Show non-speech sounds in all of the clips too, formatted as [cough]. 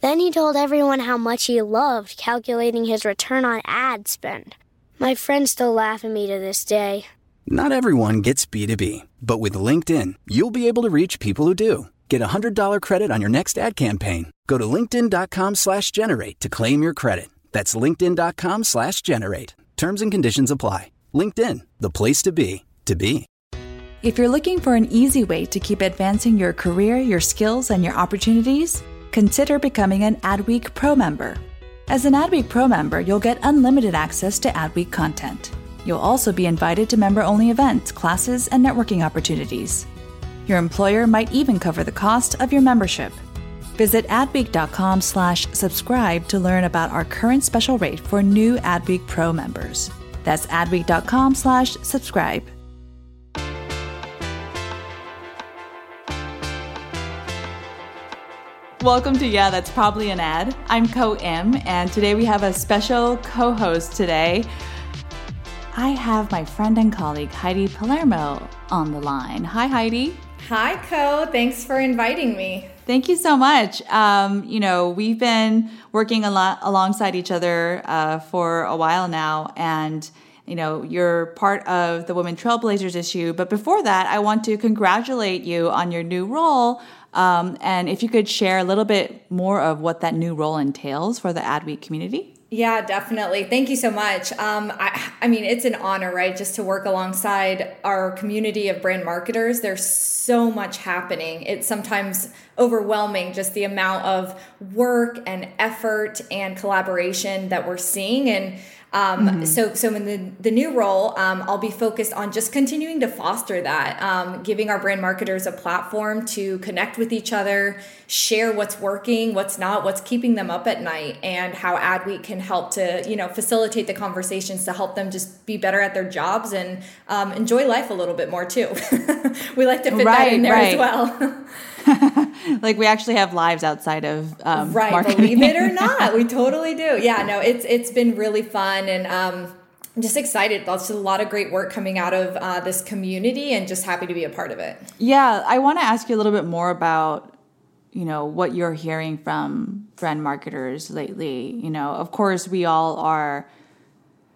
Then he told everyone how much he loved calculating his return on ad spend. My friends still laugh at me to this day. Not everyone gets B2B, but with LinkedIn, you'll be able to reach people who do. Get a $100 credit on your next ad campaign. Go to linkedin.com slash generate to claim your credit. That's linkedin.com slash generate. Terms and conditions apply. LinkedIn, the place to be, to be. If you're looking for an easy way to keep advancing your career, your skills, and your opportunities, consider becoming an Adweek Pro member. As an Adweek Pro member, you'll get unlimited access to Adweek content. You'll also be invited to member only events, classes, and networking opportunities. Your employer might even cover the cost of your membership. Visit adweek.com slash subscribe to learn about our current special rate for new Adweek Pro members. That's adweek.com slash subscribe. Welcome to Yeah, That's Probably an Ad. I'm Ko Im, and today we have a special co host today. I have my friend and colleague Heidi Palermo on the line. Hi, Heidi. Hi, Ko. Thanks for inviting me. Thank you so much. Um, you know, we've been working a lot alongside each other uh, for a while now, and you know, you're part of the Women Trailblazers issue. But before that, I want to congratulate you on your new role um, and if you could share a little bit more of what that new role entails for the Adweek community. Yeah, definitely. Thank you so much. Um, I, I mean, it's an honor, right, just to work alongside our community of brand marketers. There's so much happening. It's sometimes overwhelming, just the amount of work and effort and collaboration that we're seeing. And um, mm-hmm. So, so in the, the new role, um, I'll be focused on just continuing to foster that, um, giving our brand marketers a platform to connect with each other, share what's working, what's not, what's keeping them up at night, and how Adweek can help to you know facilitate the conversations to help them just be better at their jobs and um, enjoy life a little bit more too. [laughs] we like to fit right, that in there right. as well. [laughs] [laughs] like we actually have lives outside of um, right. Marketing. Believe it or [laughs] not, we totally do. Yeah, no, it's it's been really fun and. Um, I'm just excited. Lots a lot of great work coming out of uh, this community, and just happy to be a part of it. Yeah, I want to ask you a little bit more about you know what you're hearing from brand marketers lately. You know, of course, we all are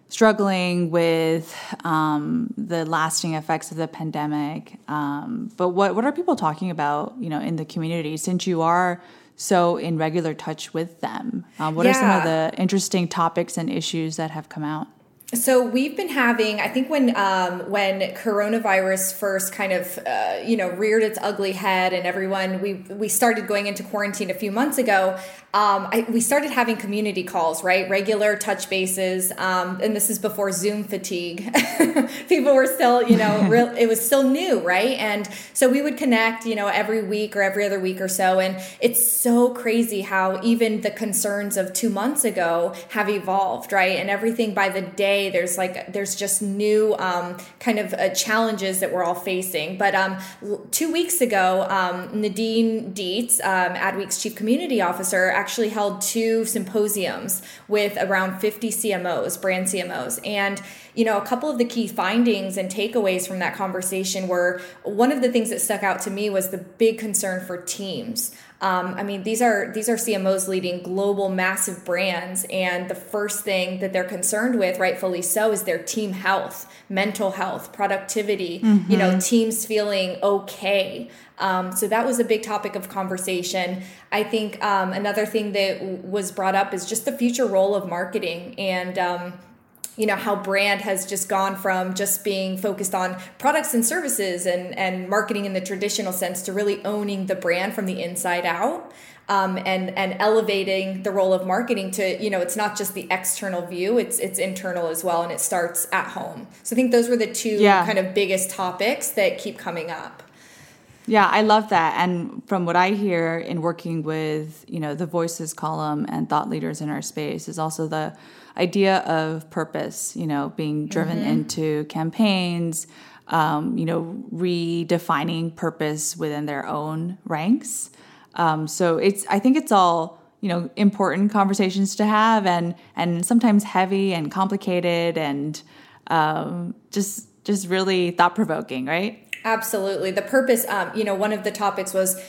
struggling with um, the lasting effects of the pandemic. Um, but what what are people talking about? You know, in the community since you are so in regular touch with them. Um, what yeah. are some of the interesting topics and issues that have come out? So we've been having, I think when um, when coronavirus first kind of uh, you know reared its ugly head, and everyone we we started going into quarantine a few months ago. Um, I, we started having community calls, right? Regular touch bases, um, and this is before Zoom fatigue. [laughs] People were still, you know, [laughs] real, it was still new, right? And so we would connect, you know, every week or every other week or so. And it's so crazy how even the concerns of two months ago have evolved, right? And everything by the day there's like there's just new um, kind of uh, challenges that we're all facing. But um, two weeks ago, um, Nadine Dietz, um, Adweek's chief community officer, actually held two symposiums with around 50 CMOs, brand CMOs, and you know, a couple of the key findings and takeaways from that conversation were one of the things that stuck out to me was the big concern for teams. Um, I mean, these are these are CMOs leading global massive brands, and the first thing that they're concerned with, rightfully so, is their team health, mental health, productivity. Mm-hmm. You know, mm-hmm. teams feeling okay. Um, so that was a big topic of conversation. I think um, another thing that w- was brought up is just the future role of marketing and um, you know how brand has just gone from just being focused on products and services and and marketing in the traditional sense to really owning the brand from the inside out um, and and elevating the role of marketing to you know it's not just the external view it's it's internal as well and it starts at home so i think those were the two yeah. kind of biggest topics that keep coming up Yeah, I love that. And from what I hear in working with, you know, the Voices column and thought leaders in our space is also the idea of purpose, you know, being driven mm-hmm. into campaigns, um, you know, redefining purpose within their own ranks. Um, so it's, I think it's all, you know, important conversations to have and, and sometimes heavy and complicated and um, just, just really thought provoking, right? Absolutely. The purpose, um, you know, one of the topics was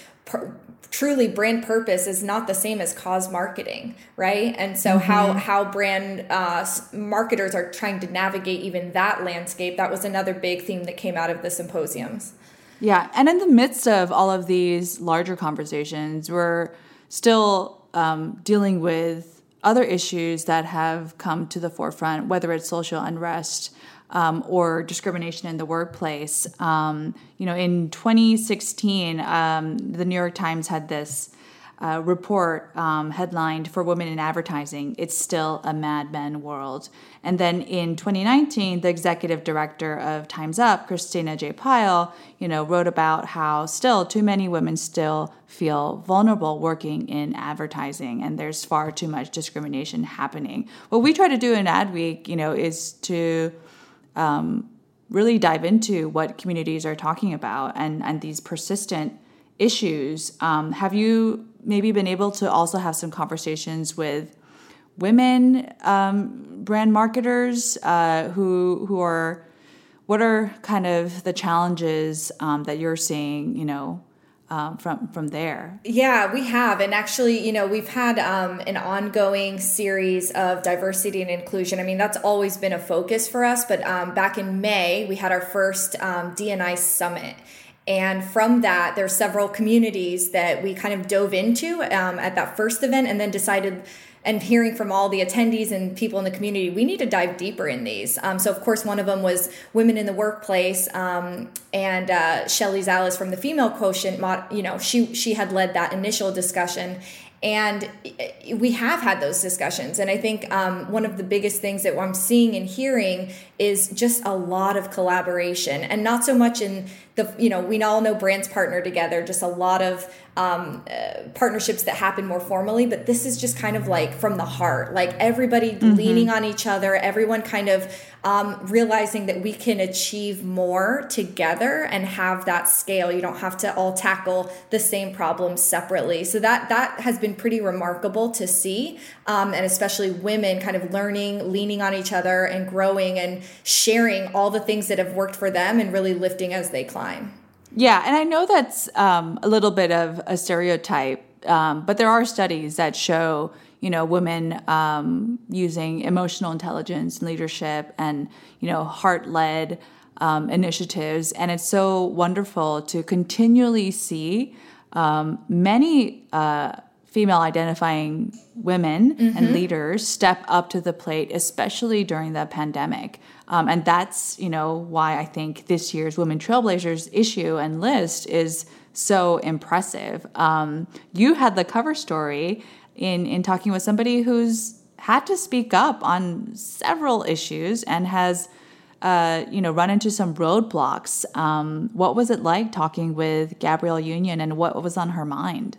truly brand purpose is not the same as cause marketing right and so mm-hmm. how how brand uh, marketers are trying to navigate even that landscape that was another big theme that came out of the symposiums yeah and in the midst of all of these larger conversations we're still um, dealing with other issues that have come to the forefront whether it's social unrest um, or discrimination in the workplace. Um, you know, in 2016, um, the New York Times had this uh, report um, headlined for women in advertising it's still a mad men world. And then in 2019 the executive director of times up christina j. Pyle you know wrote about how still too many women still feel vulnerable working in advertising and there's far too much discrimination happening. What we try to do in adweek you know is to um, really dive into what communities are talking about and, and these persistent issues. Um, have you maybe been able to also have some conversations with women um, brand marketers uh, who who are what are kind of the challenges um, that you're seeing you know um, from from there? Yeah, we have, and actually, you know, we've had um, an ongoing series of diversity and inclusion. I mean, that's always been a focus for us. But um, back in May, we had our first um, DNI summit. And from that, there's several communities that we kind of dove into um, at that first event, and then decided and hearing from all the attendees and people in the community, we need to dive deeper in these. Um, so, of course, one of them was women in the workplace, um, and uh, Shelley Zalis from the Female Quotient. You know, she she had led that initial discussion, and we have had those discussions. And I think um, one of the biggest things that I'm seeing and hearing is just a lot of collaboration, and not so much in the you know we all know brands partner together just a lot of um, uh, partnerships that happen more formally but this is just kind of like from the heart like everybody mm-hmm. leaning on each other everyone kind of um, realizing that we can achieve more together and have that scale. You don't have to all tackle the same problems separately. So that that has been pretty remarkable to see um, and especially women kind of learning leaning on each other and growing and sharing all the things that have worked for them and really lifting as they climb yeah, and I know that's um, a little bit of a stereotype, um, but there are studies that show you know women um, using emotional intelligence and leadership and you know heart led um, initiatives, and it's so wonderful to continually see um, many. Uh, female identifying women mm-hmm. and leaders step up to the plate, especially during the pandemic. Um, and that's, you know, why I think this year's Women Trailblazers issue and list is so impressive. Um, you had the cover story in, in talking with somebody who's had to speak up on several issues and has uh, you know, run into some roadblocks. Um, what was it like talking with Gabrielle Union, and what was on her mind?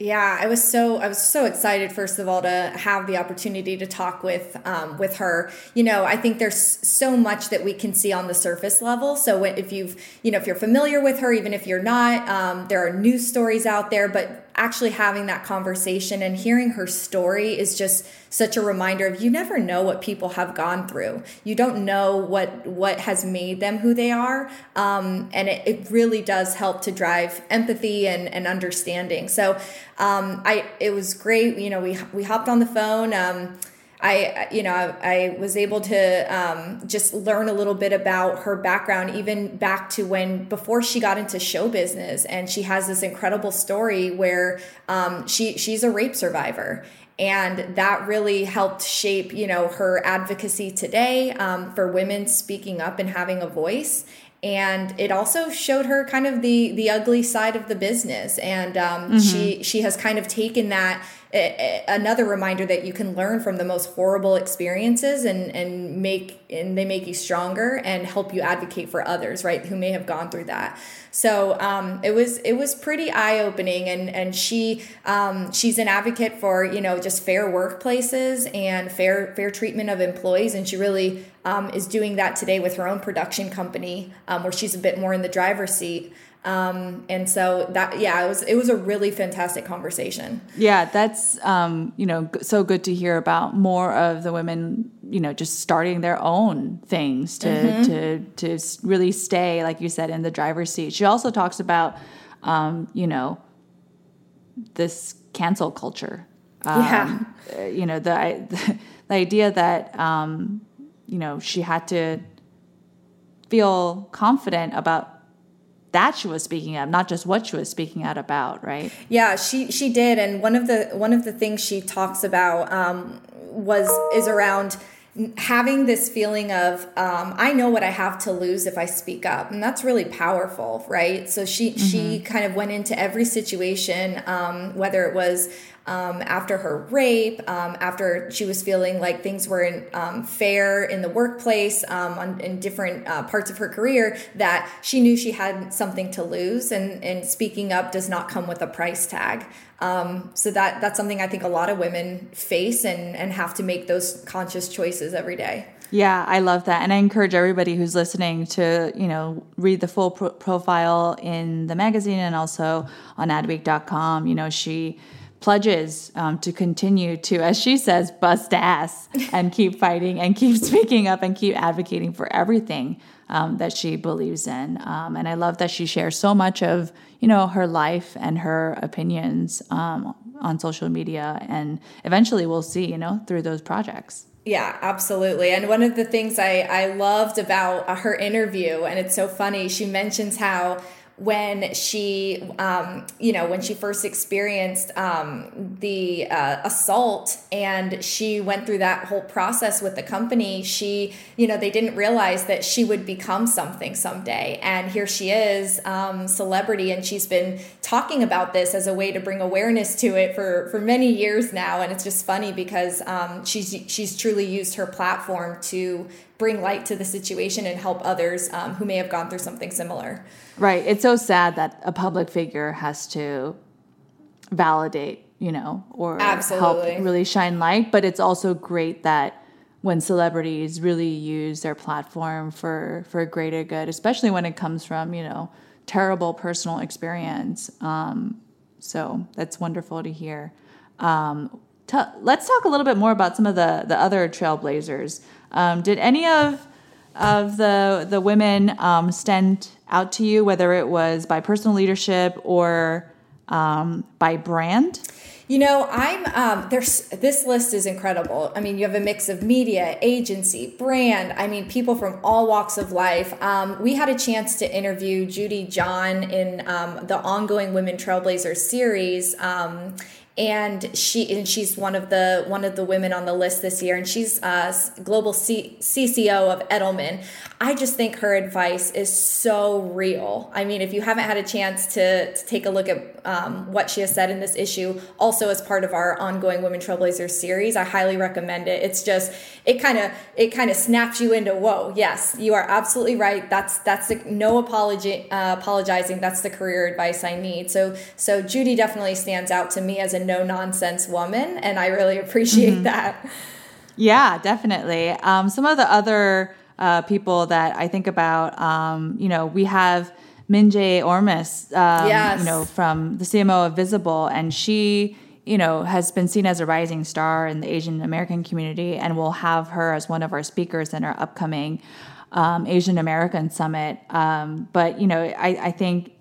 Yeah, I was so I was so excited first of all to have the opportunity to talk with um, with her. You know, I think there's so much that we can see on the surface level. So if you've you know if you're familiar with her, even if you're not, um, there are news stories out there. But actually having that conversation and hearing her story is just such a reminder of you never know what people have gone through. You don't know what what has made them who they are, um, and it, it, really does help to drive empathy and, and understanding. So um, I it was great. You know, we we hopped on the phone. Um, I, you know, I, was able to um, just learn a little bit about her background, even back to when before she got into show business, and she has this incredible story where um, she she's a rape survivor, and that really helped shape, you know, her advocacy today um, for women speaking up and having a voice. And it also showed her kind of the the ugly side of the business. And um, mm-hmm. she she has kind of taken that another reminder that you can learn from the most horrible experiences and and make and they make you stronger and help you advocate for others right who may have gone through that. So um, it was it was pretty eye opening and and she um, she's an advocate for you know just fair workplaces and fair fair treatment of employees. And she really um, is doing that today with her own production company um, where she's a bit more in the driver's seat um, and so that yeah it was it was a really fantastic conversation. Yeah that's um, you know so good to hear about more of the women you know just starting their own things to mm-hmm. to to really stay like you said in the driver's seat. She also talks about um, you know this cancel culture. Um, yeah uh, you know [laughs] the the idea that um, you know she had to feel confident about that she was speaking out, not just what she was speaking out about, right? Yeah, she she did, and one of the one of the things she talks about um, was is around having this feeling of um, I know what I have to lose if I speak up, and that's really powerful, right? So she mm-hmm. she kind of went into every situation, um, whether it was um, after her rape, um, after she was feeling like things weren't um, fair in the workplace, um, on, in different uh, parts of her career, that she knew she had something to lose, and, and speaking up does not come with a price tag. Um, so that that's something I think a lot of women face and and have to make those conscious choices every day. Yeah, I love that. And I encourage everybody who's listening to, you know, read the full pro- profile in the magazine and also on adweek.com. You know, she pledges um, to continue to, as she says, bust ass and keep fighting and keep [laughs] speaking up and keep advocating for everything um, that she believes in. Um, and I love that she shares so much of, you know, her life and her opinions um, on social media. And eventually we'll see, you know, through those projects. Yeah, absolutely. And one of the things I, I loved about uh, her interview, and it's so funny, she mentions how when she, um, you know, when she first experienced um, the uh, assault and she went through that whole process with the company, she, you know, they didn't realize that she would become something someday. And here she is, um, celebrity, and she's been talking about this as a way to bring awareness to it for, for many years now. And it's just funny because um, she's, she's truly used her platform to bring light to the situation and help others um, who may have gone through something similar. Right. It's so sad that a public figure has to validate, you know, or Absolutely. help really shine light. But it's also great that when celebrities really use their platform for for greater good, especially when it comes from, you know, terrible personal experience. Um, so that's wonderful to hear. Um, t- let's talk a little bit more about some of the the other trailblazers. Um, did any of of the the women um, stand out to you, whether it was by personal leadership or um, by brand? You know, I'm um, there's this list is incredible. I mean, you have a mix of media, agency, brand. I mean, people from all walks of life. Um, we had a chance to interview Judy John in um, the ongoing Women Trailblazers series um, and she and she's one of the one of the women on the list this year. And she's uh, global C- cco of edelman. I just think her advice is so real. I mean if you haven't had a chance to, to take a look at um, what she has said in this issue also as part of our ongoing women trailblazers series i highly recommend it. It's just it kind of it kind of snaps you into whoa yes you are absolutely right. That's that's the, no apology uh, apologizing. That's the career advice i need. So so judy definitely stands out to me as a no nonsense woman, and I really appreciate mm-hmm. that. Yeah, definitely. Um, some of the other uh, people that I think about, um, you know, we have Minjae Ormes, um, yes. you know, from the CMO of Visible, and she, you know, has been seen as a rising star in the Asian American community, and we'll have her as one of our speakers in our upcoming um, Asian American Summit. Um, but you know, I, I think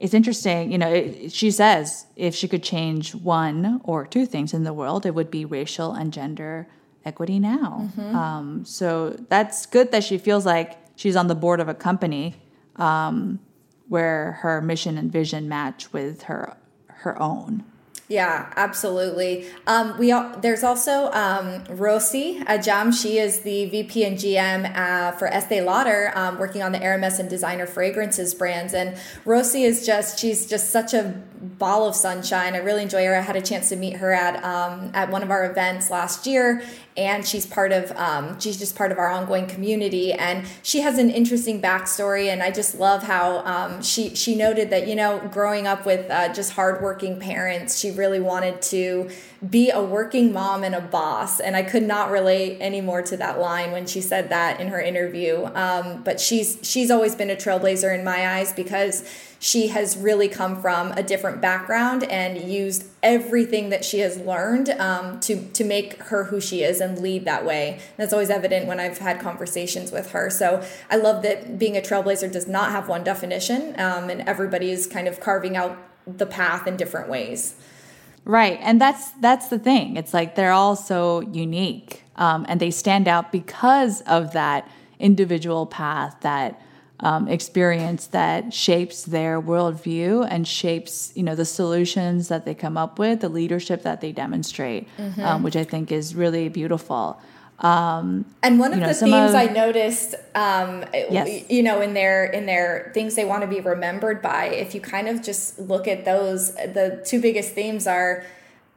it's interesting, you know, it, she says if she could change one or two things in the world, it would be racial and gender equity now. Mm-hmm. Um, so that's good that she feels like she's on the board of a company um, where her mission and vision match with her her own. Yeah, absolutely. Um, we there's also um, Rosie Ajam. She is the VP and GM uh, for Estee Lauder, um, working on the Hermes and designer fragrances brands. And Rosie is just she's just such a ball of sunshine. I really enjoy her. I had a chance to meet her at um, at one of our events last year, and she's part of um, she's just part of our ongoing community. And she has an interesting backstory, and I just love how um, she she noted that you know growing up with uh, just hardworking parents, she really wanted to be a working mom and a boss. And I could not relate any more to that line when she said that in her interview. Um, but she's she's always been a trailblazer in my eyes because she has really come from a different background and used everything that she has learned um, to to make her who she is and lead that way. And that's always evident when I've had conversations with her. So I love that being a trailblazer does not have one definition, um, and everybody is kind of carving out the path in different ways. Right, and that's that's the thing. It's like they're all so unique, um, and they stand out because of that individual path, that um, experience that shapes their worldview and shapes, you know, the solutions that they come up with, the leadership that they demonstrate, mm-hmm. um, which I think is really beautiful. Um, and one of know, the themes of, I noticed, um, yes. you know, in their in their things they want to be remembered by, if you kind of just look at those, the two biggest themes are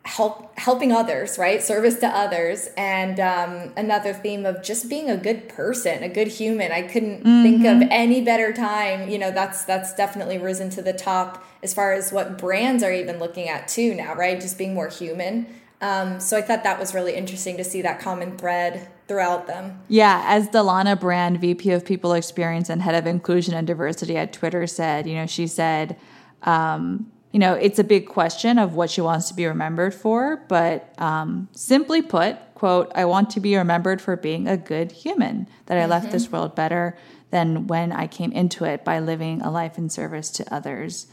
help helping others, right? Service to others, and um, another theme of just being a good person, a good human. I couldn't mm-hmm. think of any better time. You know, that's that's definitely risen to the top as far as what brands are even looking at too now, right? Just being more human. Um, so I thought that was really interesting to see that common thread throughout them. Yeah, as Dalana Brand, VP of People Experience and Head of Inclusion and Diversity at Twitter, said, you know, she said, um, you know, it's a big question of what she wants to be remembered for, but um, simply put, quote, I want to be remembered for being a good human, that I mm-hmm. left this world better than when I came into it by living a life in service to others,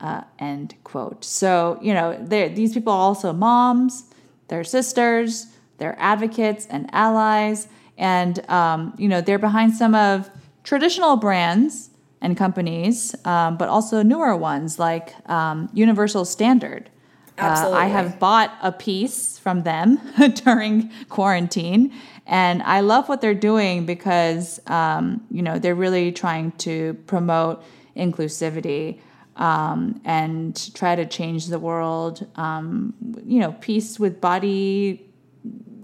uh, end quote. So, you know, these people are also moms they're sisters, they're advocates and allies, and um, you know they're behind some of traditional brands and companies, um, but also newer ones like um, Universal Standard. Uh, I have bought a piece from them [laughs] during quarantine, and I love what they're doing because um, you know they're really trying to promote inclusivity um, and try to change the world. Um, you know, peace with body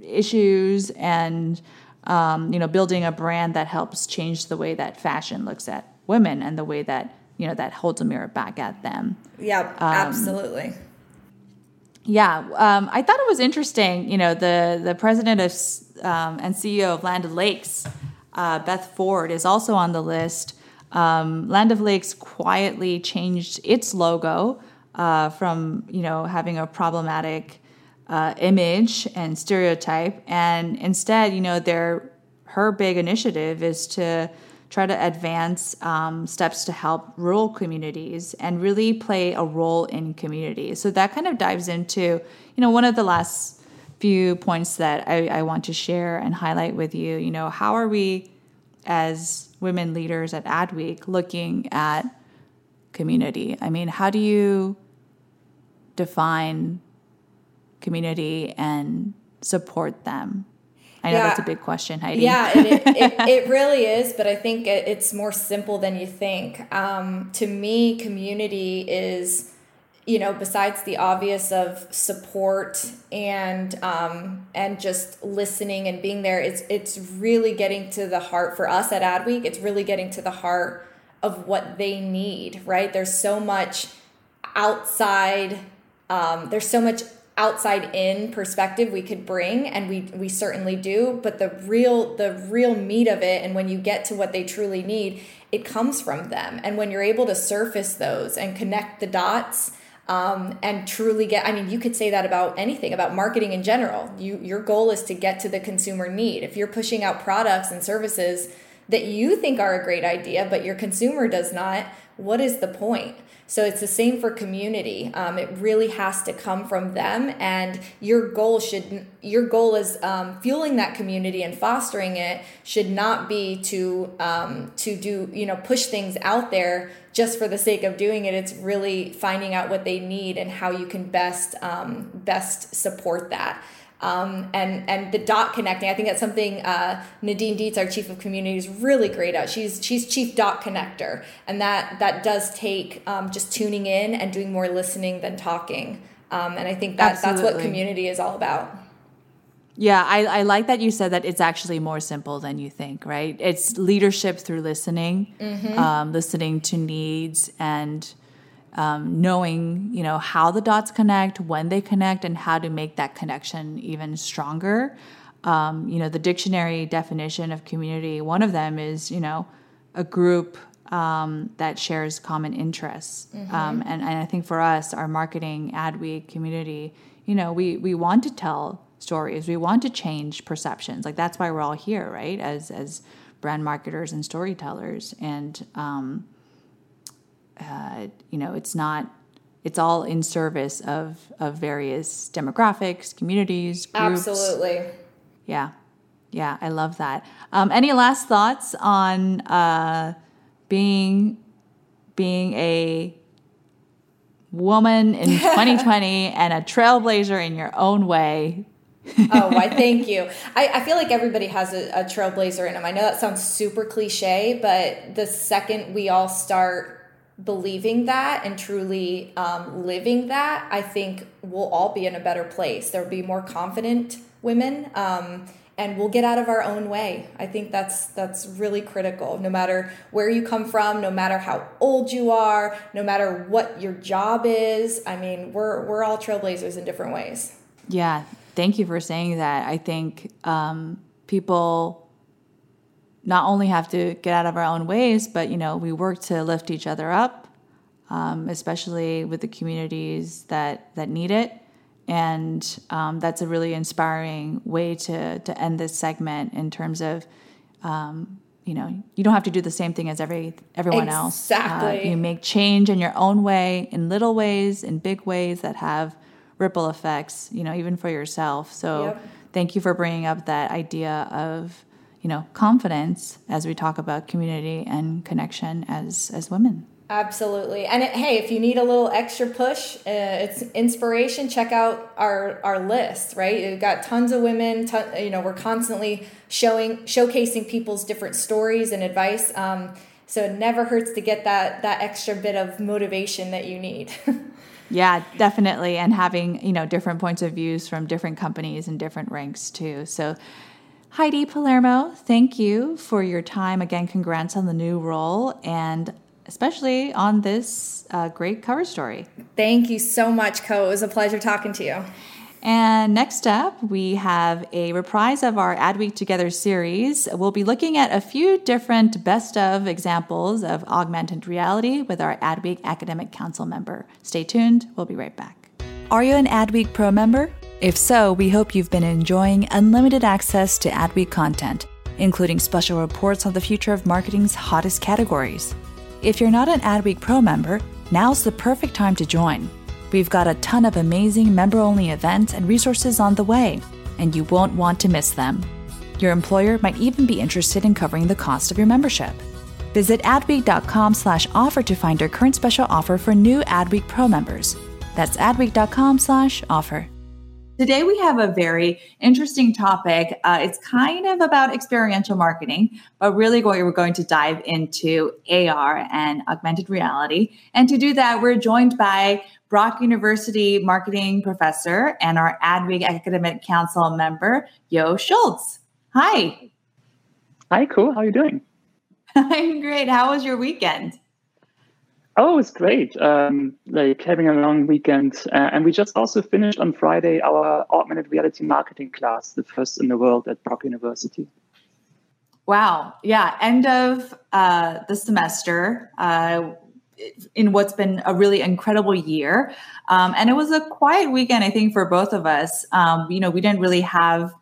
issues and um, you know building a brand that helps change the way that fashion looks at women and the way that you know that holds a mirror back at them. Yeah, um, absolutely. Yeah, um, I thought it was interesting. You know, the the president of um, and CEO of Land O'Lakes, uh, Beth Ford, is also on the list. Um, Land O'Lakes quietly changed its logo uh, from you know having a problematic uh, image and stereotype, and instead, you know, their her big initiative is to try to advance um, steps to help rural communities and really play a role in communities. So that kind of dives into you know one of the last few points that I, I want to share and highlight with you. You know, how are we as women leaders at Adweek looking at community? I mean, how do you define community and support them? I know yeah. that's a big question, Heidi. Yeah, it, it, [laughs] it, really is, but I think it's more simple than you think. Um, to me, community is you know, besides the obvious of support and um, and just listening and being there, it's it's really getting to the heart for us at Adweek. It's really getting to the heart of what they need. Right? There's so much outside. Um, there's so much outside in perspective we could bring and we we certainly do but the real the real meat of it and when you get to what they truly need it comes from them. And when you're able to surface those and connect the dots um, and truly get i mean you could say that about anything about marketing in general. You your goal is to get to the consumer need. If you're pushing out products and services that you think are a great idea but your consumer does not what is the point? So it's the same for community. Um, it really has to come from them, and your goal should your goal is um, fueling that community and fostering it should not be to um, to do you know push things out there just for the sake of doing it. It's really finding out what they need and how you can best um, best support that. Um, and and the dot connecting. I think that's something uh, Nadine Dietz, our chief of community, is really great at. She's she's chief dot connector, and that that does take um, just tuning in and doing more listening than talking. Um, and I think that Absolutely. that's what community is all about. Yeah, I, I like that you said that it's actually more simple than you think, right? It's leadership through listening, mm-hmm. um, listening to needs and um, knowing you know how the dots connect when they connect and how to make that connection even stronger. Um, you know the dictionary definition of community one of them is you know a group um, that shares common interests. Mm-hmm. Um, and, and i think for us our marketing adweek community you know we we want to tell stories. We want to change perceptions. Like that's why we're all here right? As as brand marketers and storytellers. And um, uh, you know, it's not. It's all in service of of various demographics, communities, groups. Absolutely. Yeah, yeah, I love that. Um, any last thoughts on uh, being being a woman in [laughs] 2020 and a trailblazer in your own way oh, why? [laughs] Thank you. I, I feel like everybody has a, a, trailblazer in them. I know that sounds super cliche, but the second we all start believing that and truly um, living that, I think we'll all be in a better place. There'll be more confident women, um, and we'll get out of our own way. I think that's that's really critical. No matter where you come from, no matter how old you are, no matter what your job is. I mean, we're we're all trailblazers in different ways. Yeah, thank you for saying that. I think um, people not only have to get out of our own ways, but you know, we work to lift each other up, um, especially with the communities that that need it. And um, that's a really inspiring way to to end this segment in terms of, um, you know, you don't have to do the same thing as every everyone exactly. else. Exactly. Uh, you make change in your own way, in little ways, in big ways that have ripple effects. You know, even for yourself. So, yep. thank you for bringing up that idea of you know confidence as we talk about community and connection as as women. Absolutely. And it, hey if you need a little extra push uh, it's inspiration check out our our list right? You've got tons of women ton, you know we're constantly showing showcasing people's different stories and advice um, so it never hurts to get that that extra bit of motivation that you need. [laughs] Yeah definitely. And having you know different points of views from different companies and different ranks too. So Heidi Palermo, thank you for your time. Again, congrats on the new role and especially on this uh, great cover story. Thank you so much, Ko. It was a pleasure talking to you. And next up, we have a reprise of our Adweek Together series. We'll be looking at a few different best of examples of augmented reality with our Adweek Academic Council member. Stay tuned, we'll be right back. Are you an Adweek Pro member? If so, we hope you've been enjoying unlimited access to Adweek content, including special reports on the future of marketing's hottest categories. If you're not an Adweek Pro member, now's the perfect time to join. We've got a ton of amazing member only events and resources on the way, and you won't want to miss them. Your employer might even be interested in covering the cost of your membership. Visit adweek.com slash offer to find our current special offer for new Adweek Pro members. That's adweek.com slash offer. Today, we have a very interesting topic. Uh, it's kind of about experiential marketing, but really going, we're going to dive into AR and augmented reality. And to do that, we're joined by Brock University marketing professor and our Adweek Academic Council member, Yo Scholz. Hi. Hi, cool. How are you doing? [laughs] I'm great. How was your weekend? Oh, it's great. Um, like having a long weekend. Uh, and we just also finished on Friday our augmented reality marketing class, the first in the world at Brock University. Wow. Yeah. End of uh, the semester uh, in what's been a really incredible year. Um, and it was a quiet weekend, I think, for both of us. Um, you know, we didn't really have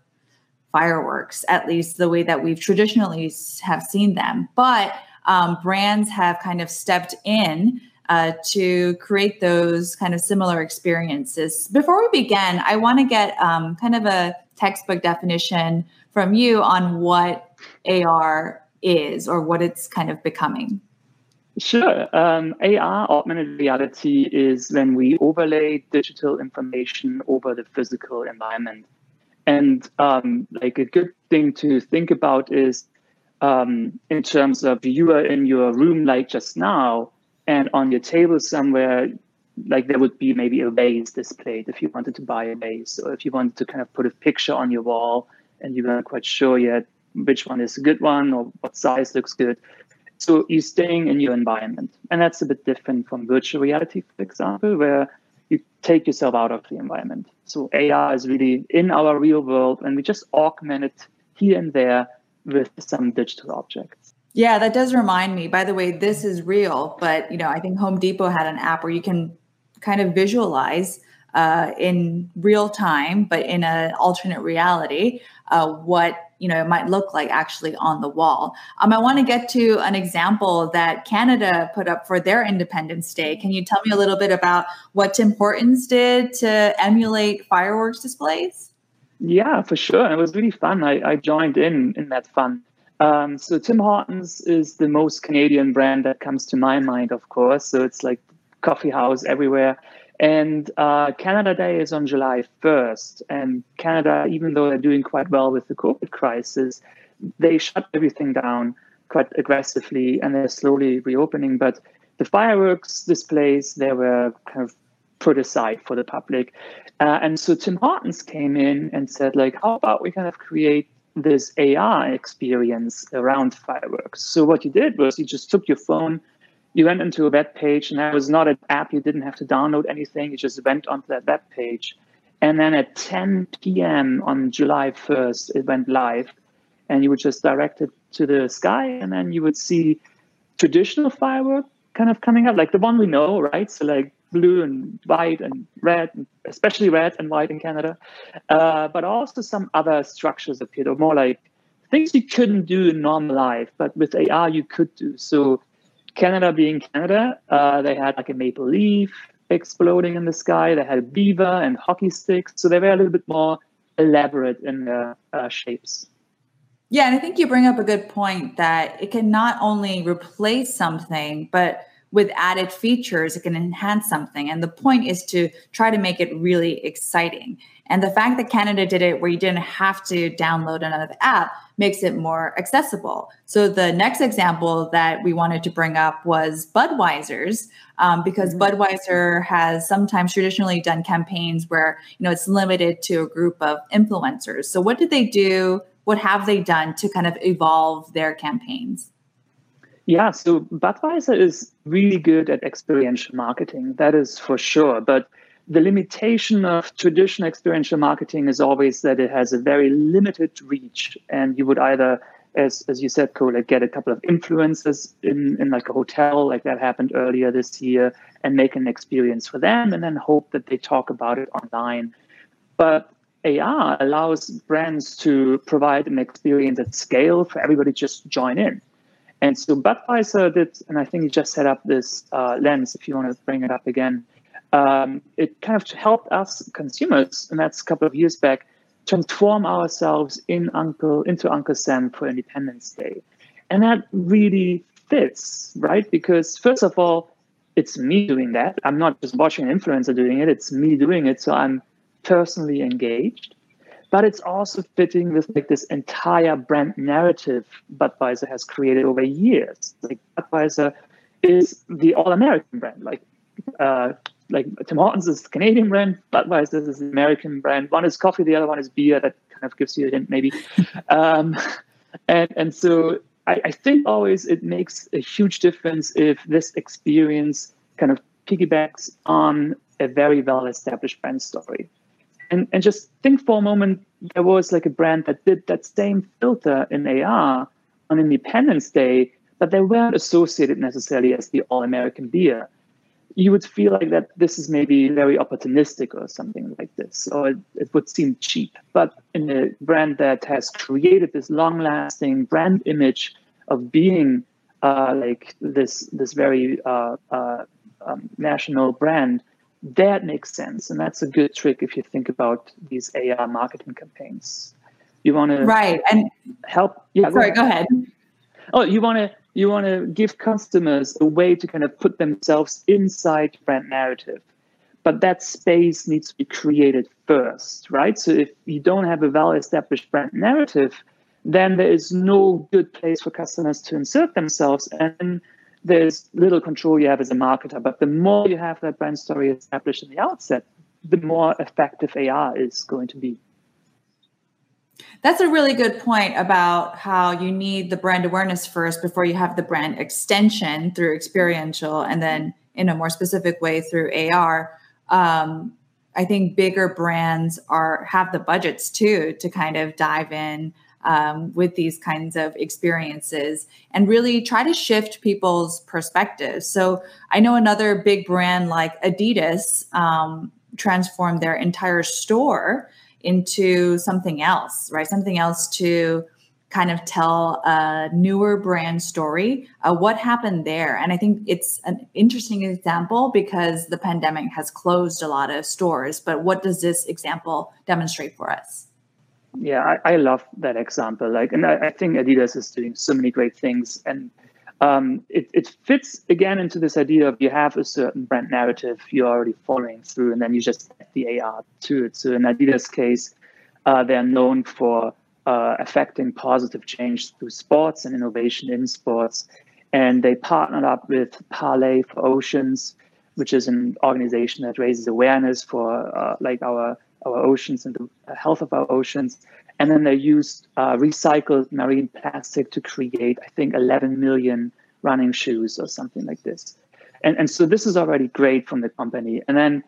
fireworks, at least the way that we've traditionally have seen them. But um, brands have kind of stepped in uh, to create those kind of similar experiences. Before we begin, I want to get um, kind of a textbook definition from you on what AR is or what it's kind of becoming. Sure. Um, AR, augmented reality, is when we overlay digital information over the physical environment. And um, like a good thing to think about is um, in terms of you are in your room like just now, and on your table somewhere like there would be maybe a vase displayed if you wanted to buy a vase or if you wanted to kind of put a picture on your wall and you weren't quite sure yet which one is a good one or what size looks good. So you're staying in your environment and that's a bit different from virtual reality for example where you take yourself out of the environment. So ar is really in our real world and we just augment it here and there with some digital objects yeah, that does remind me. By the way, this is real, but you know, I think Home Depot had an app where you can kind of visualize uh, in real time, but in an alternate reality, uh, what you know it might look like actually on the wall. Um, I want to get to an example that Canada put up for their Independence Day. Can you tell me a little bit about what Tim Hortons did to emulate fireworks displays? Yeah, for sure. It was really fun. I, I joined in in that fun. Um, so Tim Hortons is the most Canadian brand that comes to my mind, of course. So it's like coffee house everywhere. And uh, Canada Day is on July 1st. And Canada, even though they're doing quite well with the COVID crisis, they shut everything down quite aggressively and they're slowly reopening. But the fireworks displays, there were kind of put aside for the public. Uh, and so Tim Hortons came in and said, like, how about we kind of create this AR experience around fireworks. So what you did was you just took your phone, you went into a web page, and that was not an app. You didn't have to download anything. You just went onto that web page. And then at 10 p.m. on July 1st, it went live. And you would just direct it to the sky, and then you would see traditional firework kind of coming up, like the one we know, right? So like blue and white and red, especially red and white in Canada, uh, but also some other structures appeared, or more like things you couldn't do in normal life, but with AR you could do. So, Canada being Canada, uh, they had like a maple leaf exploding in the sky. They had a beaver and hockey sticks, so they were a little bit more elaborate in their uh, shapes. Yeah, and I think you bring up a good point that it can not only replace something, but with added features, it can enhance something. And the point is to try to make it really exciting. And the fact that Canada did it where you didn't have to download another app makes it more accessible. So the next example that we wanted to bring up was Budweiser's, um, because mm-hmm. Budweiser has sometimes traditionally done campaigns where you know it's limited to a group of influencers. So what did they do? What have they done to kind of evolve their campaigns? Yeah, so Budweiser is really good at experiential marketing, that is for sure. But the limitation of traditional experiential marketing is always that it has a very limited reach. And you would either, as, as you said, Cole, like get a couple of influencers in, in like a hotel, like that happened earlier this year, and make an experience for them and then hope that they talk about it online. But AR allows brands to provide an experience at scale for everybody just join in. And so Budweiser did, and I think he just set up this uh, lens, if you want to bring it up again. Um, it kind of helped us consumers, and that's a couple of years back, transform ourselves in Uncle into Uncle Sam for Independence Day. And that really fits, right? Because first of all, it's me doing that. I'm not just watching an influencer doing it, it's me doing it. So I'm personally engaged but it's also fitting with like this entire brand narrative Budweiser has created over years. Like Budweiser is the all-American brand. Like uh, like Tim Hortons is the Canadian brand, Budweiser is the American brand. One is coffee, the other one is beer. That kind of gives you a hint, maybe. [laughs] um, and and so I, I think always it makes a huge difference if this experience kind of piggybacks on a very well-established brand story and and just think for a moment there was like a brand that did that same filter in AR on Independence Day, but they weren't associated necessarily as the all American beer. You would feel like that this is maybe very opportunistic or something like this, or it, it would seem cheap. But in a brand that has created this long lasting brand image of being uh, like this this very uh, uh, um, national brand, that makes sense, and that's a good trick if you think about these AR marketing campaigns. You want to right and help. Yeah, sorry, go ahead. Go ahead. Oh, you want to you want to give customers a way to kind of put themselves inside brand narrative but that space needs to be created first right so if you don't have a well established brand narrative then there is no good place for customers to insert themselves and there's little control you have as a marketer but the more you have that brand story established in the outset the more effective ar is going to be that's a really good point about how you need the brand awareness first before you have the brand extension through experiential and then in a more specific way through AR. Um, I think bigger brands are have the budgets too to kind of dive in um, with these kinds of experiences and really try to shift people's perspectives. So I know another big brand like Adidas um, transformed their entire store into something else, right? Something else to kind of tell a newer brand story. Uh, what happened there? And I think it's an interesting example because the pandemic has closed a lot of stores. But what does this example demonstrate for us? Yeah, I, I love that example. Like, and I, I think Adidas is doing so many great things. And um, it, it fits again into this idea of you have a certain brand narrative you're already following through, and then you just add the AR to it. So in Adidas' case, uh, they're known for uh, affecting positive change through sports and innovation in sports. And they partnered up with Parley for Oceans, which is an organization that raises awareness for uh, like our our oceans and the health of our oceans. And then they used uh, recycled marine plastic to create, I think, 11 million running shoes or something like this. And, and so this is already great from the company. And then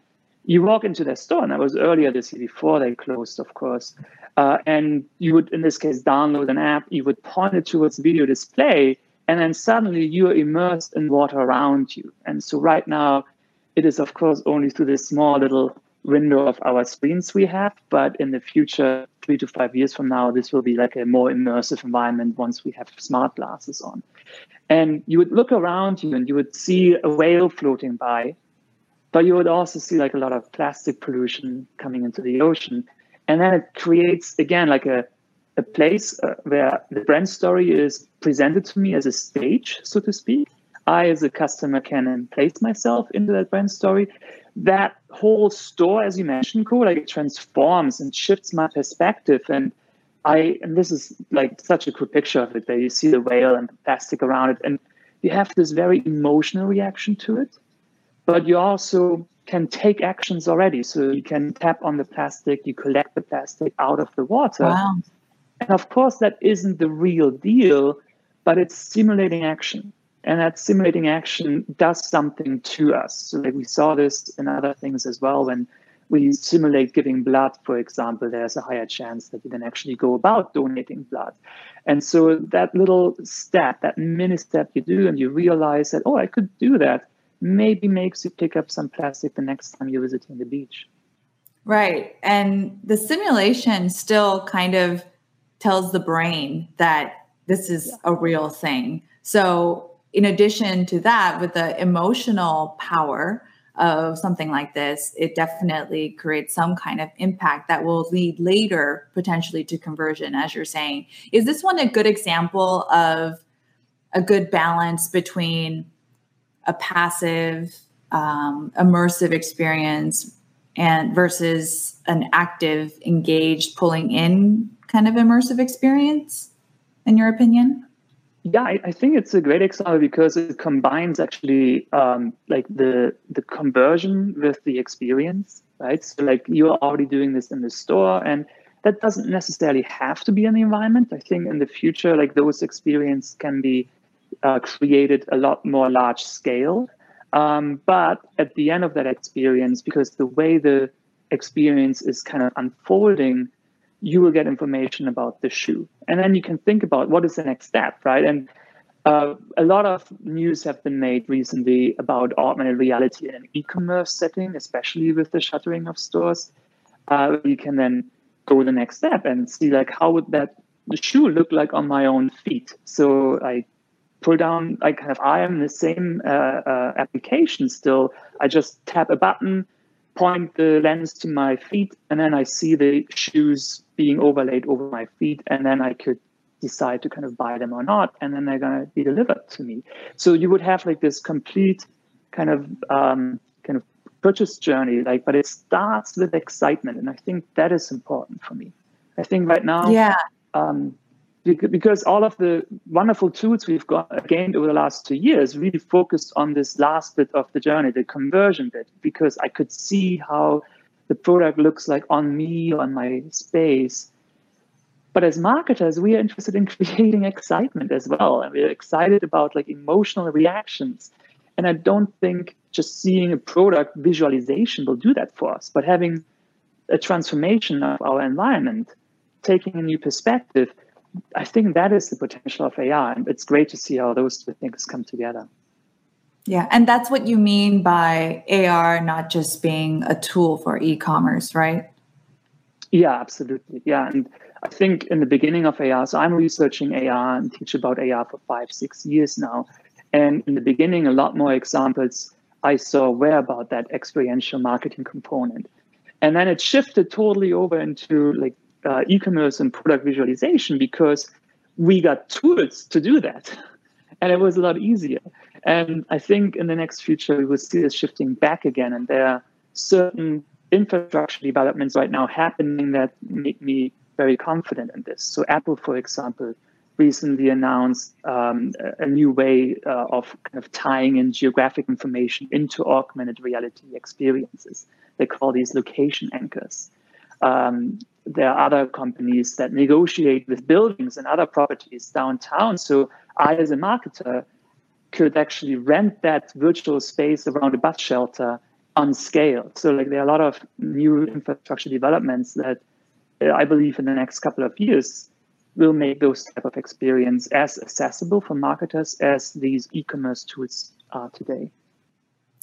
you walk into their store, and that was earlier this year before they closed, of course. Uh, and you would, in this case, download an app, you would point it towards video display, and then suddenly you're immersed in water around you. And so right now, it is, of course, only through this small little window of our screens we have. But in the future, three to five years from now, this will be like a more immersive environment once we have smart glasses on. And you would look around you and you would see a whale floating by, but you would also see like a lot of plastic pollution coming into the ocean. And then it creates, again, like a, a place uh, where the brand story is presented to me as a stage, so to speak. I, as a customer, can place myself into that brand story that whole store, as you mentioned, cool, like it transforms and shifts my perspective. And I, and this is like such a cool picture of it, that you see the whale and the plastic around it, and you have this very emotional reaction to it, but you also can take actions already. So you can tap on the plastic, you collect the plastic out of the water. Wow. And of course, that isn't the real deal, but it's simulating action and that simulating action does something to us. So like we saw this in other things as well. When we simulate giving blood, for example, there's a higher chance that you then actually go about donating blood. And so that little step, that mini step you do, and you realize that, oh, I could do that, maybe makes you pick up some plastic the next time you're visiting the beach. Right. And the simulation still kind of tells the brain that this is yeah. a real thing. So in addition to that, with the emotional power of something like this, it definitely creates some kind of impact that will lead later potentially to conversion, as you're saying. Is this one a good example of a good balance between a passive, um, immersive experience and versus an active, engaged, pulling in kind of immersive experience, in your opinion? Yeah, I, I, think it's a great example because it combines actually um, like the the conversion with the experience, right? So like you're already doing this in the store, and that doesn't necessarily have to be in the environment. I think in the future, like those experience can be uh, created a lot more large scale. Um, but at the end of that experience, because the way the experience is kind of unfolding, you will get information about the shoe. And then you can think about what is the next step, right? And uh, a lot of news have been made recently about augmented reality in an e-commerce setting, especially with the shuttering of stores. Uh, you can then go the next step and see like how would that shoe look like on my own feet. So I pull down, I kind of, I am in the same uh, uh, application still. I just tap a button, point the lens to my feet, and then I see the shoes being overlaid over my feet, and then I could decide to kind of buy them or not, and then they're going to be delivered to me. So you would have like this complete kind of um, kind of purchase journey, like, but it starts with excitement, and I think that is important for me. I think right now, yeah. Um, because all of the wonderful tools we've got gained over the last two years really focused on this last bit of the journey, the conversion bit, because I could see how the product looks like on me, on my space. But as marketers, we are interested in [laughs] creating excitement as well. And we're excited about like emotional reactions. And I don't think just seeing a product visualization will do that for us, but having a transformation of our environment, taking a new perspective, I think that is the potential of AR. And it's great to see how those two things come together. Yeah. And that's what you mean by AR not just being a tool for e commerce, right? Yeah, absolutely. Yeah. And I think in the beginning of AR, so I'm researching AR and teach about AR for five, six years now. And in the beginning, a lot more examples I saw were about that experiential marketing component. And then it shifted totally over into like uh, e-commerce and product visualization because we got tools to do that and it was a lot easier and i think in the next future we will see this shifting back again. And there are certain infrastructure developments right now happening that make me very confident in this. So apple for example recently announced um, a new way uh, of kind of tying in geographic information into augmented reality experiences. They call these location anchors. Um, there are other companies that negotiate with buildings and other properties downtown. So I, as a marketer, could actually rent that virtual space around a bus shelter on scale. So like there are a lot of new infrastructure developments that uh, I believe in the next couple of years will make those type of experience as accessible for marketers as these e-commerce tools are today.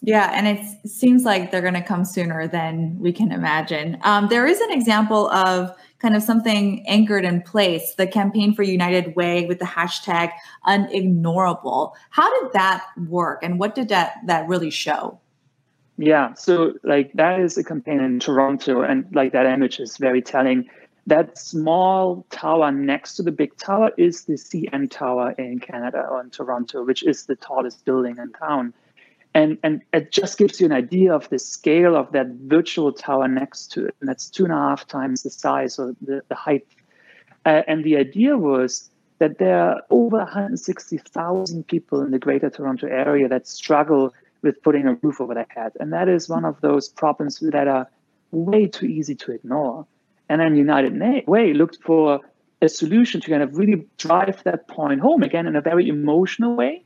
Yeah, and it seems like they're going to come sooner than we can imagine. Um, there is an example of kind of something anchored in place the campaign for United Way with the hashtag unignorable. How did that work and what did that, that really show? Yeah, so like that is a campaign in Toronto, and like that image is very telling. That small tower next to the big tower is the CN Tower in Canada or in Toronto, which is the tallest building in town and and it just gives you an idea of the scale of that virtual tower next to it. And that's two and a half times the size or the, the height. Uh, and the idea was that there are over 160,000 people in the greater toronto area that struggle with putting a roof over their head. And that is one of those problems that are way too easy to ignore. And then united way looked for a solution to kind of really drive that point home again in a very emotional way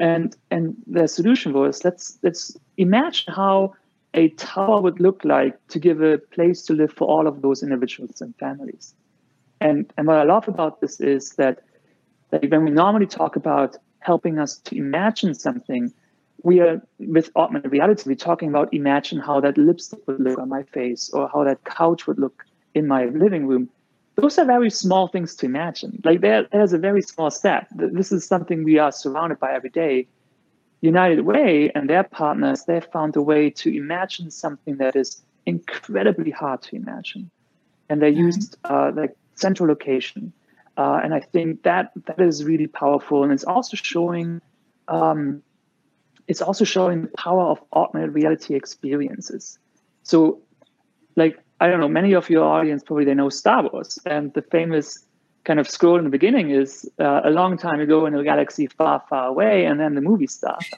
and and the solution was let's let's imagine how a tower would look like to give a place to live for all of those individuals and families. And and what I love about this is that, that when we normally talk about helping us to imagine something, we are with augmented reality, we're talking about imagine how that lipstick would look on my face or how that couch would look in my living room those are very small things to imagine. Like there, there's a very small step. This is something we are surrounded by every day. United Way and their partners, they found a way to imagine something that is incredibly hard to imagine. And they mm-hmm. used uh, like central location. Uh, and I think that that is really powerful. And it's also showing um, it's also showing the power of augmented reality experiences. So like I don't know, many of your audience probably they know Star Wars, and the famous kind of scroll in the beginning is uh, a long time ago in a galaxy far, far away, and then the movie starts.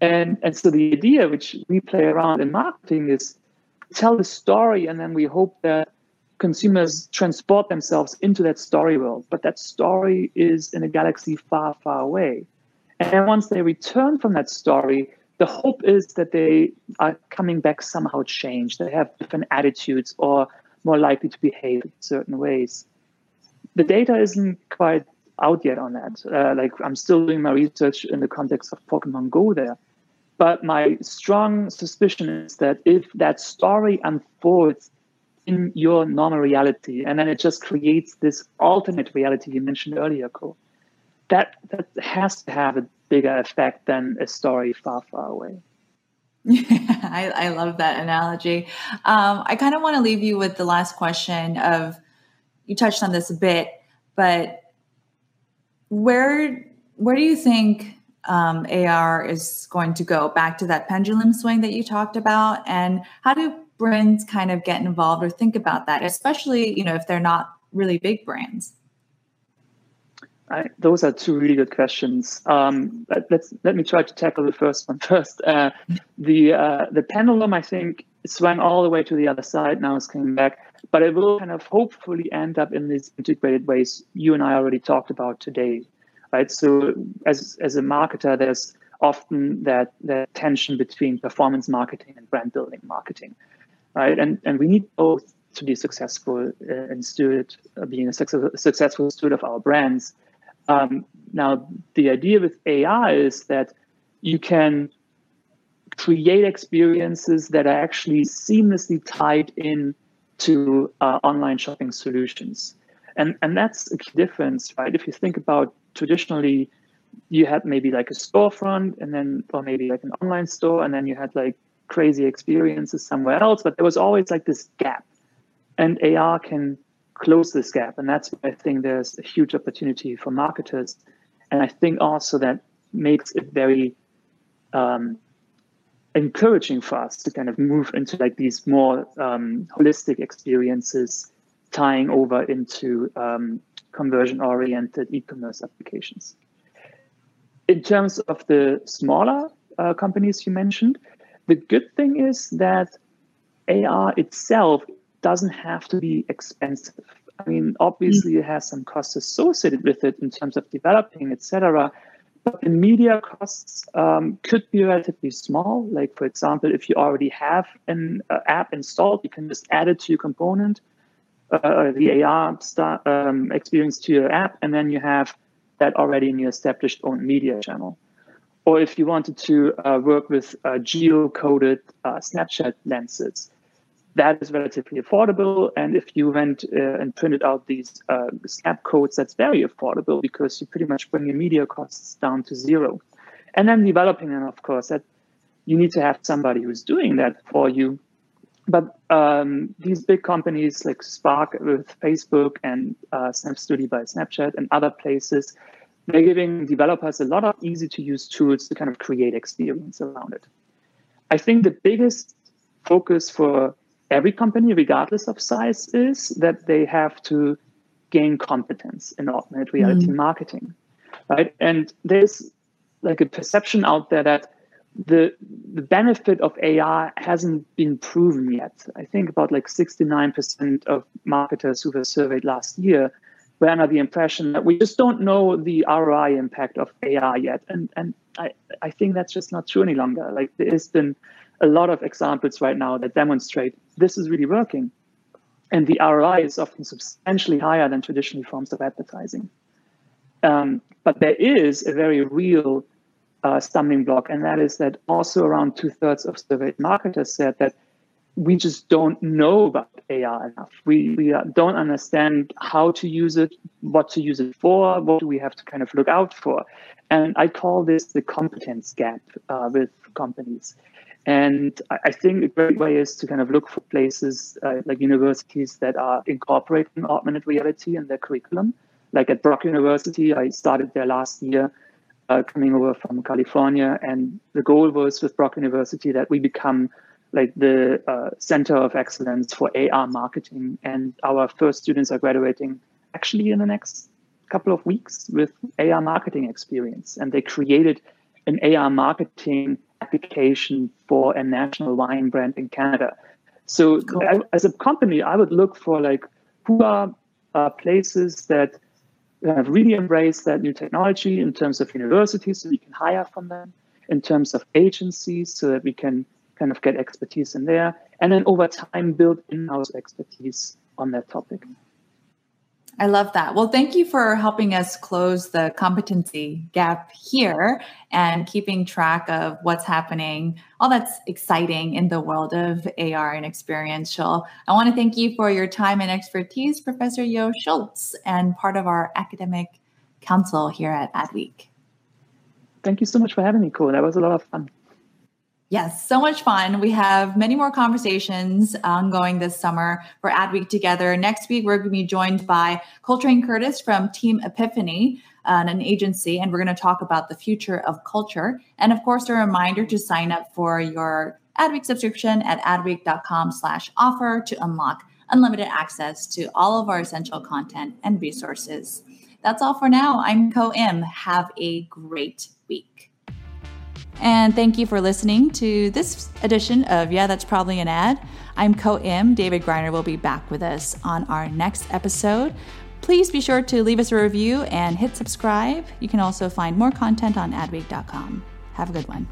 And and so the idea which we play around in marketing is tell the story, and then we hope that consumers transport themselves into that story world. But that story is in a galaxy far, far away. And once they return from that story, the hope is that they are coming back somehow changed. They have different attitudes or more likely to behave in certain ways. The data isn't quite out yet on that. Uh, like I'm still doing my research in the context of Pokemon Go there. But my strong suspicion is that if that story unfolds in your normal reality, and then it just creates this alternate reality you mentioned earlier, Ko, that that has to have a bigger effect than a story far, far away. [laughs] I, I love that analogy. Um, I kind of want to leave you with the last question of you touched on this a bit, but where where do you think um, AR is going to go? Back to that pendulum swing that you talked about, and how do brands kind of get involved or think about that, especially you know if they're not really big brands? I, those are two really good questions. Um, let, us let me try to tackle the first one [laughs] first. Uh, the uh, the pendulum, I think, swung all the way to the other side. Now it's coming back, but it will kind of hopefully end up in these integrated ways you and I already talked about today, right? So as as a marketer, there's often that that tension between performance marketing and brand building marketing, right? And and we need both to be successful uh, and steward uh, being a success, successful steward of our brands um, now, the idea with AR is that you can create experiences that are actually seamlessly tied in to uh, online shopping solutions. And, and that's a key difference, right? If you think about traditionally, you had maybe like a storefront and then, or maybe like an online store, and then you had like crazy experiences somewhere else, but there was always like this gap. And AR can close this gap. And that's why I think there's a huge opportunity for marketers. And I think also that makes it very um, encouraging for us to kind of move into like these more um, holistic experiences tying over into um, conversion oriented e-commerce applications. In terms of the smaller uh, companies you mentioned, the good thing is that AR itself doesn't have to be expensive. I mean, obviously, it has some costs associated with it in terms of developing, etc. But the media costs um, could be relatively small. Like, for example, if you already have an uh, app installed, you can just add it to your component, uh, the AR star, um, experience to your app, and then you have that already in your established own media channel. Or if you wanted to uh, work with uh, geo-coded uh, Snapchat lenses, that is relatively affordable. And if you went uh, and printed out these uh, snap codes, that's very affordable because you pretty much bring your media costs down to zero. And then developing them, of course, that you need to have somebody who's doing that for you. But um, these big companies like Spark with Facebook and uh, Snap Studio by Snapchat and other places, they're giving developers a lot of easy to use tools to kind of create experience around it. I think the biggest focus for every company, regardless of size, is that they have to gain competence in augmented reality mm. marketing, right? And there's like a perception out there that the the benefit of AR hasn't been proven yet. I think about like 69% of marketers who were surveyed last year were under the impression that we just don't know the ROI impact of AR yet. And and I, I think that's just not true any longer. Like there's been a lot of examples right now that demonstrate this is really working. And the ROI is often substantially higher than traditional forms of advertising. Um, but there is a very real uh, stumbling block, and that is that also around two thirds of surveyed marketers said that we just don't know about AR enough. We, we uh, don't understand how to use it, what to use it for, what do we have to kind of look out for. And I call this the competence gap uh, with companies. And I think a great way is to kind of look for places uh, like universities that are incorporating augmented reality in their curriculum. Like at Brock University, I started there last year, uh, coming over from California, and the goal was with Brock University that we become like the uh, center of excellence for AR marketing. And our first students are graduating actually in the next couple of weeks with AR marketing experience, and they created an AR marketing application for a national wine brand in Canada. So cool. I, as a company, I would look for like who are uh, places that have really embraced that new technology in terms of universities, so we can hire from them, in terms of agencies, so that we can kind of get expertise in there, and then over time build in-house expertise on that topic. I love that. Well, thank you for helping us close the competency gap here and keeping track of what's happening, all that's exciting in the world of AR and experiential. I want to thank you for your time and expertise, Professor Yo Scholz, and part of our academic council here at Adweek. Thank you so much for having me, Ko. That was a lot of fun. Yes, so much fun. We have many more conversations ongoing this summer for Adweek together. Next week, we're going to be joined by Coltrane Curtis from Team Epiphany, uh, an agency, and we're going to talk about the future of culture. And of course, a reminder to sign up for your Adweek subscription at adweek.com slash offer to unlock unlimited access to all of our essential content and resources. That's all for now. I'm Ko Im. Have a great week. And thank you for listening to this edition of Yeah, That's Probably an Ad. I'm Ko Im. David Griner will be back with us on our next episode. Please be sure to leave us a review and hit subscribe. You can also find more content on adweek.com. Have a good one.